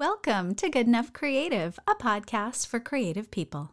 Welcome to Good Enough Creative, a podcast for creative people.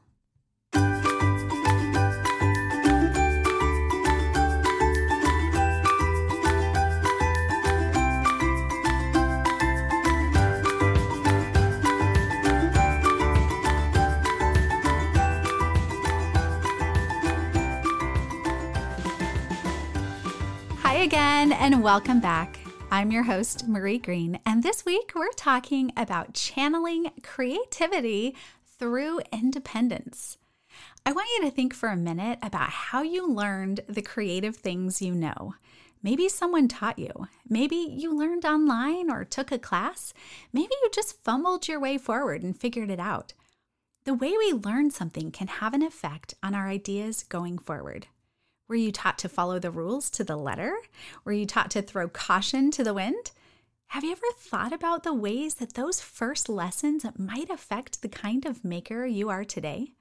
Hi again, and welcome back. I'm your host, Marie Green, and this week we're talking about channeling creativity through independence. I want you to think for a minute about how you learned the creative things you know. Maybe someone taught you. Maybe you learned online or took a class. Maybe you just fumbled your way forward and figured it out. The way we learn something can have an effect on our ideas going forward. Were you taught to follow the rules to the letter? Were you taught to throw caution to the wind? Have you ever thought about the ways that those first lessons might affect the kind of maker you are today?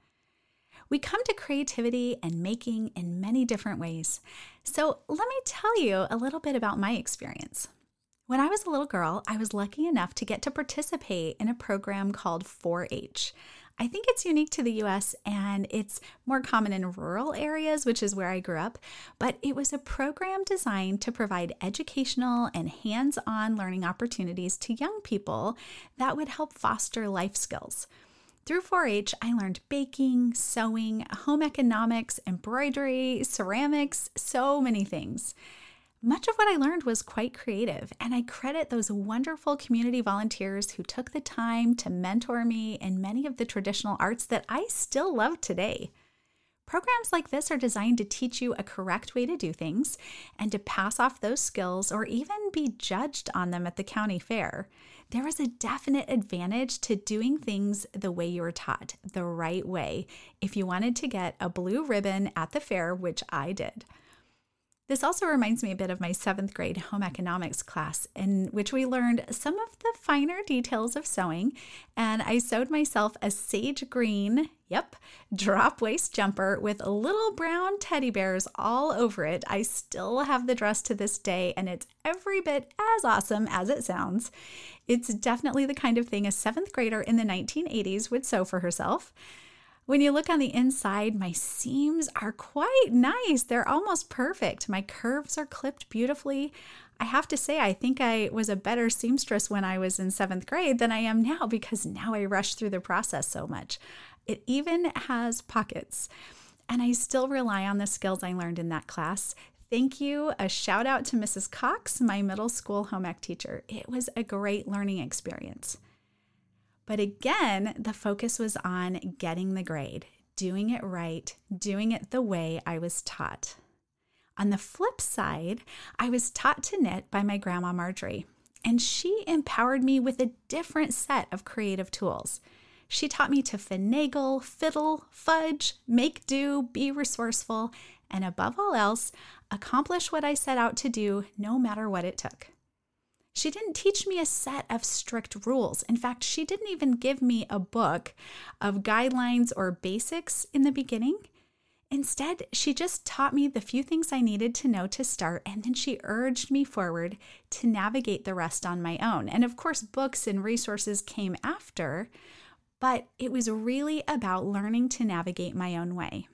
We come to creativity and making in many different ways. So, let me tell you a little bit about my experience. When I was a little girl, I was lucky enough to get to participate in a program called 4 H. I think it's unique to the US and it's more common in rural areas, which is where I grew up. But it was a program designed to provide educational and hands on learning opportunities to young people that would help foster life skills. Through 4 H, I learned baking, sewing, home economics, embroidery, ceramics, so many things. Much of what I learned was quite creative, and I credit those wonderful community volunteers who took the time to mentor me in many of the traditional arts that I still love today. Programs like this are designed to teach you a correct way to do things and to pass off those skills or even be judged on them at the county fair. There is a definite advantage to doing things the way you were taught, the right way, if you wanted to get a blue ribbon at the fair, which I did. This also reminds me a bit of my seventh grade home economics class, in which we learned some of the finer details of sewing. And I sewed myself a sage green, yep, drop waist jumper with little brown teddy bears all over it. I still have the dress to this day, and it's every bit as awesome as it sounds. It's definitely the kind of thing a seventh grader in the 1980s would sew for herself. When you look on the inside, my seams are quite nice. They're almost perfect. My curves are clipped beautifully. I have to say, I think I was a better seamstress when I was in seventh grade than I am now because now I rush through the process so much. It even has pockets. And I still rely on the skills I learned in that class. Thank you. A shout out to Mrs. Cox, my middle school home ec teacher. It was a great learning experience. But again, the focus was on getting the grade, doing it right, doing it the way I was taught. On the flip side, I was taught to knit by my grandma Marjorie, and she empowered me with a different set of creative tools. She taught me to finagle, fiddle, fudge, make do, be resourceful, and above all else, accomplish what I set out to do no matter what it took. She didn't teach me a set of strict rules. In fact, she didn't even give me a book of guidelines or basics in the beginning. Instead, she just taught me the few things I needed to know to start, and then she urged me forward to navigate the rest on my own. And of course, books and resources came after, but it was really about learning to navigate my own way.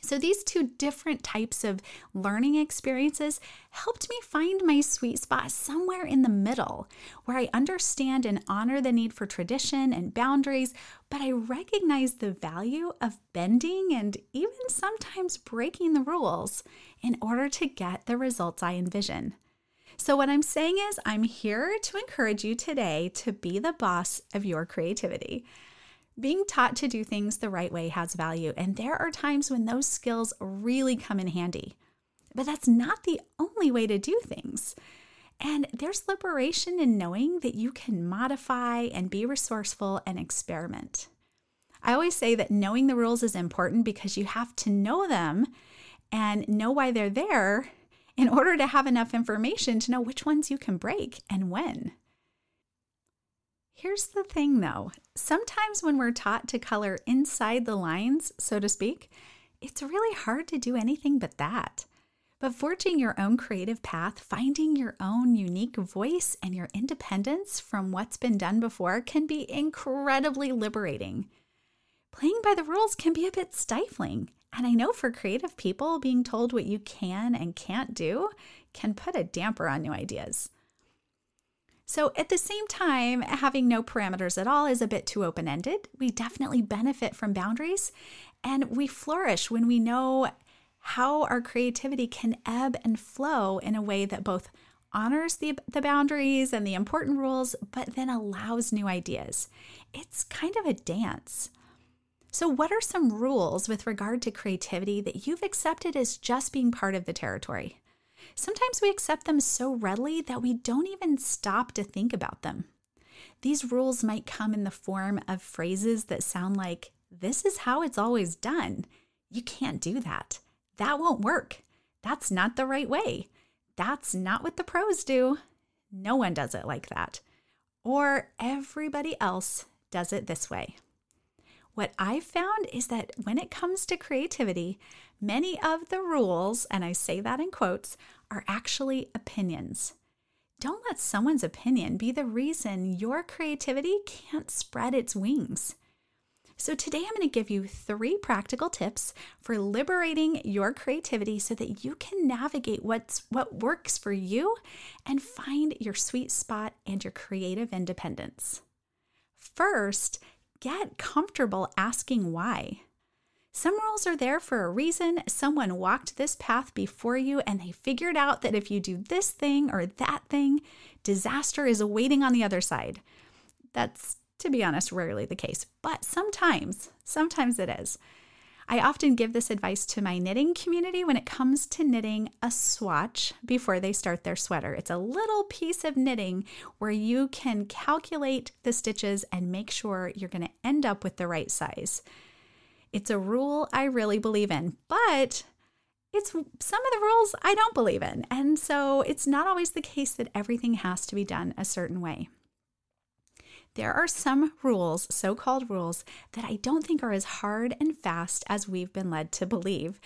So, these two different types of learning experiences helped me find my sweet spot somewhere in the middle, where I understand and honor the need for tradition and boundaries, but I recognize the value of bending and even sometimes breaking the rules in order to get the results I envision. So, what I'm saying is, I'm here to encourage you today to be the boss of your creativity. Being taught to do things the right way has value, and there are times when those skills really come in handy. But that's not the only way to do things. And there's liberation in knowing that you can modify and be resourceful and experiment. I always say that knowing the rules is important because you have to know them and know why they're there in order to have enough information to know which ones you can break and when. Here's the thing though sometimes when we're taught to color inside the lines, so to speak, it's really hard to do anything but that. But forging your own creative path, finding your own unique voice and your independence from what's been done before can be incredibly liberating. Playing by the rules can be a bit stifling. And I know for creative people, being told what you can and can't do can put a damper on new ideas. So, at the same time, having no parameters at all is a bit too open ended. We definitely benefit from boundaries, and we flourish when we know how our creativity can ebb and flow in a way that both honors the, the boundaries and the important rules, but then allows new ideas. It's kind of a dance. So, what are some rules with regard to creativity that you've accepted as just being part of the territory? Sometimes we accept them so readily that we don't even stop to think about them. These rules might come in the form of phrases that sound like, This is how it's always done. You can't do that. That won't work. That's not the right way. That's not what the pros do. No one does it like that. Or everybody else does it this way. What I've found is that when it comes to creativity, many of the rules, and I say that in quotes, are actually opinions. Don't let someone's opinion be the reason your creativity can't spread its wings. So, today I'm going to give you three practical tips for liberating your creativity so that you can navigate what's, what works for you and find your sweet spot and your creative independence. First, get comfortable asking why. Some rules are there for a reason. Someone walked this path before you and they figured out that if you do this thing or that thing, disaster is awaiting on the other side. That's, to be honest, rarely the case, but sometimes, sometimes it is. I often give this advice to my knitting community when it comes to knitting a swatch before they start their sweater. It's a little piece of knitting where you can calculate the stitches and make sure you're going to end up with the right size. It's a rule I really believe in, but it's some of the rules I don't believe in. And so it's not always the case that everything has to be done a certain way. There are some rules, so called rules, that I don't think are as hard and fast as we've been led to believe.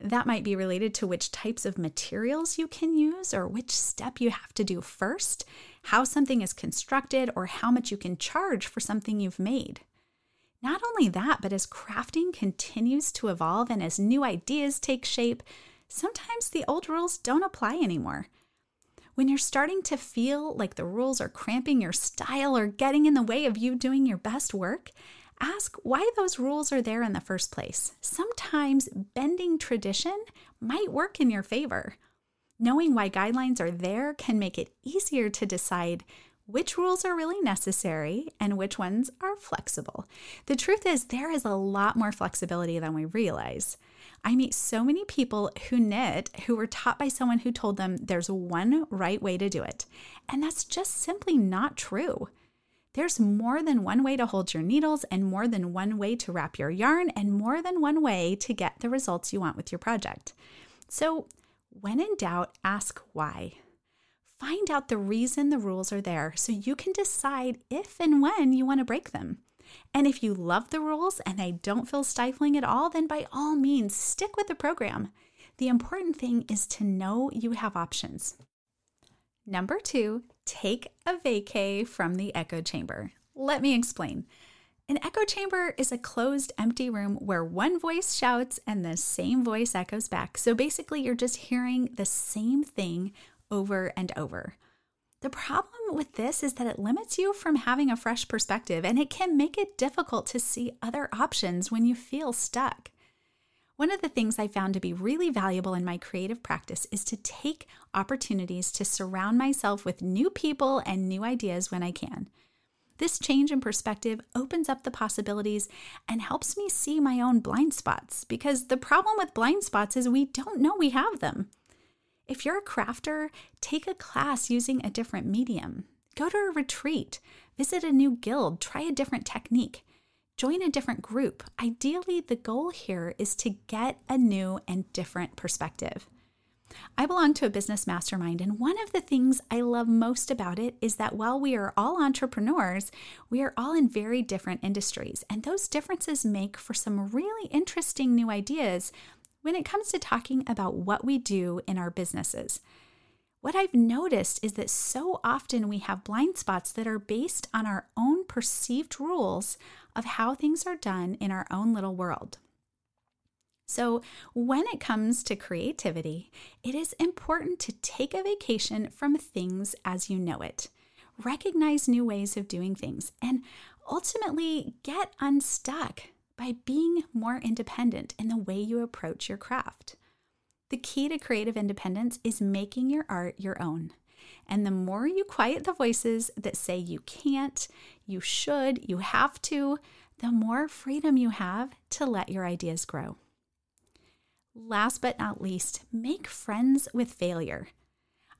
That might be related to which types of materials you can use or which step you have to do first, how something is constructed, or how much you can charge for something you've made. Not only that, but as crafting continues to evolve and as new ideas take shape, sometimes the old rules don't apply anymore. When you're starting to feel like the rules are cramping your style or getting in the way of you doing your best work, ask why those rules are there in the first place. Sometimes bending tradition might work in your favor. Knowing why guidelines are there can make it easier to decide which rules are really necessary and which ones are flexible. The truth is, there is a lot more flexibility than we realize. I meet so many people who knit who were taught by someone who told them there's one right way to do it. And that's just simply not true. There's more than one way to hold your needles, and more than one way to wrap your yarn, and more than one way to get the results you want with your project. So, when in doubt, ask why. Find out the reason the rules are there so you can decide if and when you want to break them. And if you love the rules and they don't feel stifling at all, then by all means, stick with the program. The important thing is to know you have options. Number two, take a vacay from the echo chamber. Let me explain. An echo chamber is a closed, empty room where one voice shouts and the same voice echoes back. So basically, you're just hearing the same thing over and over. The problem with this is that it limits you from having a fresh perspective and it can make it difficult to see other options when you feel stuck. One of the things I found to be really valuable in my creative practice is to take opportunities to surround myself with new people and new ideas when I can. This change in perspective opens up the possibilities and helps me see my own blind spots because the problem with blind spots is we don't know we have them. If you're a crafter, take a class using a different medium. Go to a retreat, visit a new guild, try a different technique, join a different group. Ideally, the goal here is to get a new and different perspective. I belong to a business mastermind, and one of the things I love most about it is that while we are all entrepreneurs, we are all in very different industries, and those differences make for some really interesting new ideas when it comes to talking about what we do in our businesses. What I've noticed is that so often we have blind spots that are based on our own perceived rules of how things are done in our own little world. So, when it comes to creativity, it is important to take a vacation from things as you know it, recognize new ways of doing things, and ultimately get unstuck by being more independent in the way you approach your craft. The key to creative independence is making your art your own. And the more you quiet the voices that say you can't, you should, you have to, the more freedom you have to let your ideas grow. Last but not least, make friends with failure.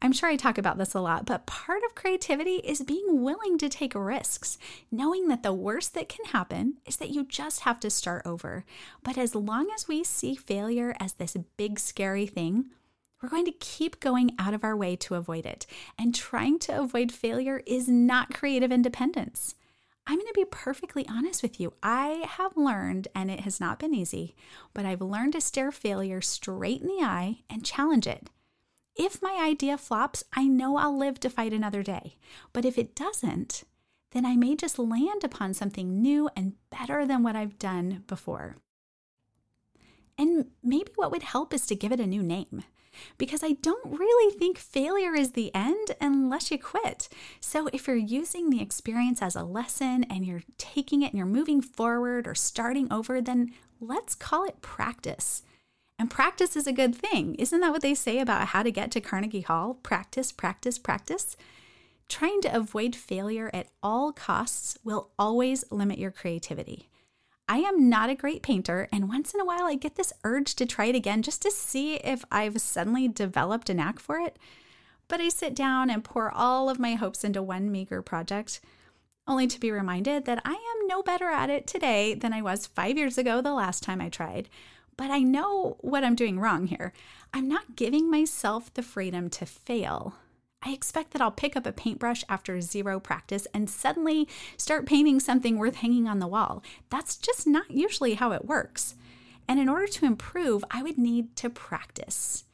I'm sure I talk about this a lot, but part of creativity is being willing to take risks, knowing that the worst that can happen is that you just have to start over. But as long as we see failure as this big, scary thing, we're going to keep going out of our way to avoid it. And trying to avoid failure is not creative independence. I'm going to be perfectly honest with you. I have learned, and it has not been easy, but I've learned to stare failure straight in the eye and challenge it. If my idea flops, I know I'll live to fight another day. But if it doesn't, then I may just land upon something new and better than what I've done before. And maybe what would help is to give it a new name because I don't really think failure is the end unless you quit. So if you're using the experience as a lesson and you're taking it and you're moving forward or starting over, then let's call it practice. And practice is a good thing. Isn't that what they say about how to get to Carnegie Hall? Practice, practice, practice. Trying to avoid failure at all costs will always limit your creativity. I am not a great painter, and once in a while I get this urge to try it again just to see if I've suddenly developed a knack for it. But I sit down and pour all of my hopes into one meager project, only to be reminded that I am no better at it today than I was five years ago the last time I tried. But I know what I'm doing wrong here. I'm not giving myself the freedom to fail. I expect that I'll pick up a paintbrush after zero practice and suddenly start painting something worth hanging on the wall. That's just not usually how it works. And in order to improve, I would need to practice.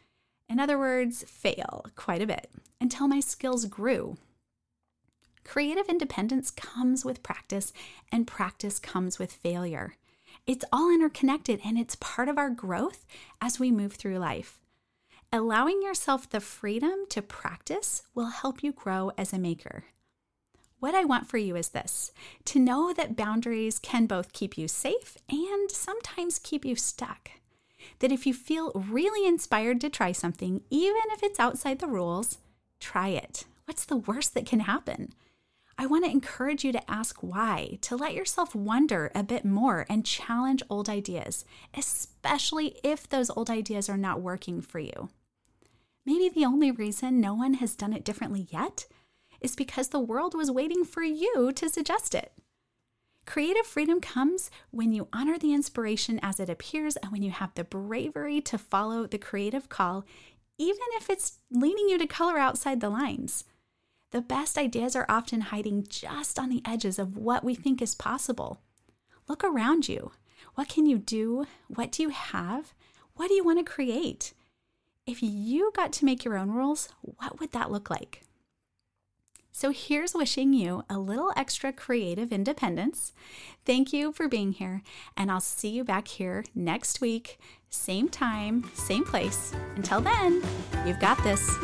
In other words, fail quite a bit until my skills grew. Creative independence comes with practice, and practice comes with failure. It's all interconnected and it's part of our growth as we move through life. Allowing yourself the freedom to practice will help you grow as a maker. What I want for you is this to know that boundaries can both keep you safe and sometimes keep you stuck. That if you feel really inspired to try something, even if it's outside the rules, try it. What's the worst that can happen? I want to encourage you to ask why, to let yourself wonder a bit more and challenge old ideas, especially if those old ideas are not working for you. Maybe the only reason no one has done it differently yet is because the world was waiting for you to suggest it. Creative freedom comes when you honor the inspiration as it appears and when you have the bravery to follow the creative call, even if it's leading you to color outside the lines. The best ideas are often hiding just on the edges of what we think is possible. Look around you. What can you do? What do you have? What do you want to create? If you got to make your own rules, what would that look like? So here's wishing you a little extra creative independence. Thank you for being here, and I'll see you back here next week, same time, same place. Until then, you've got this.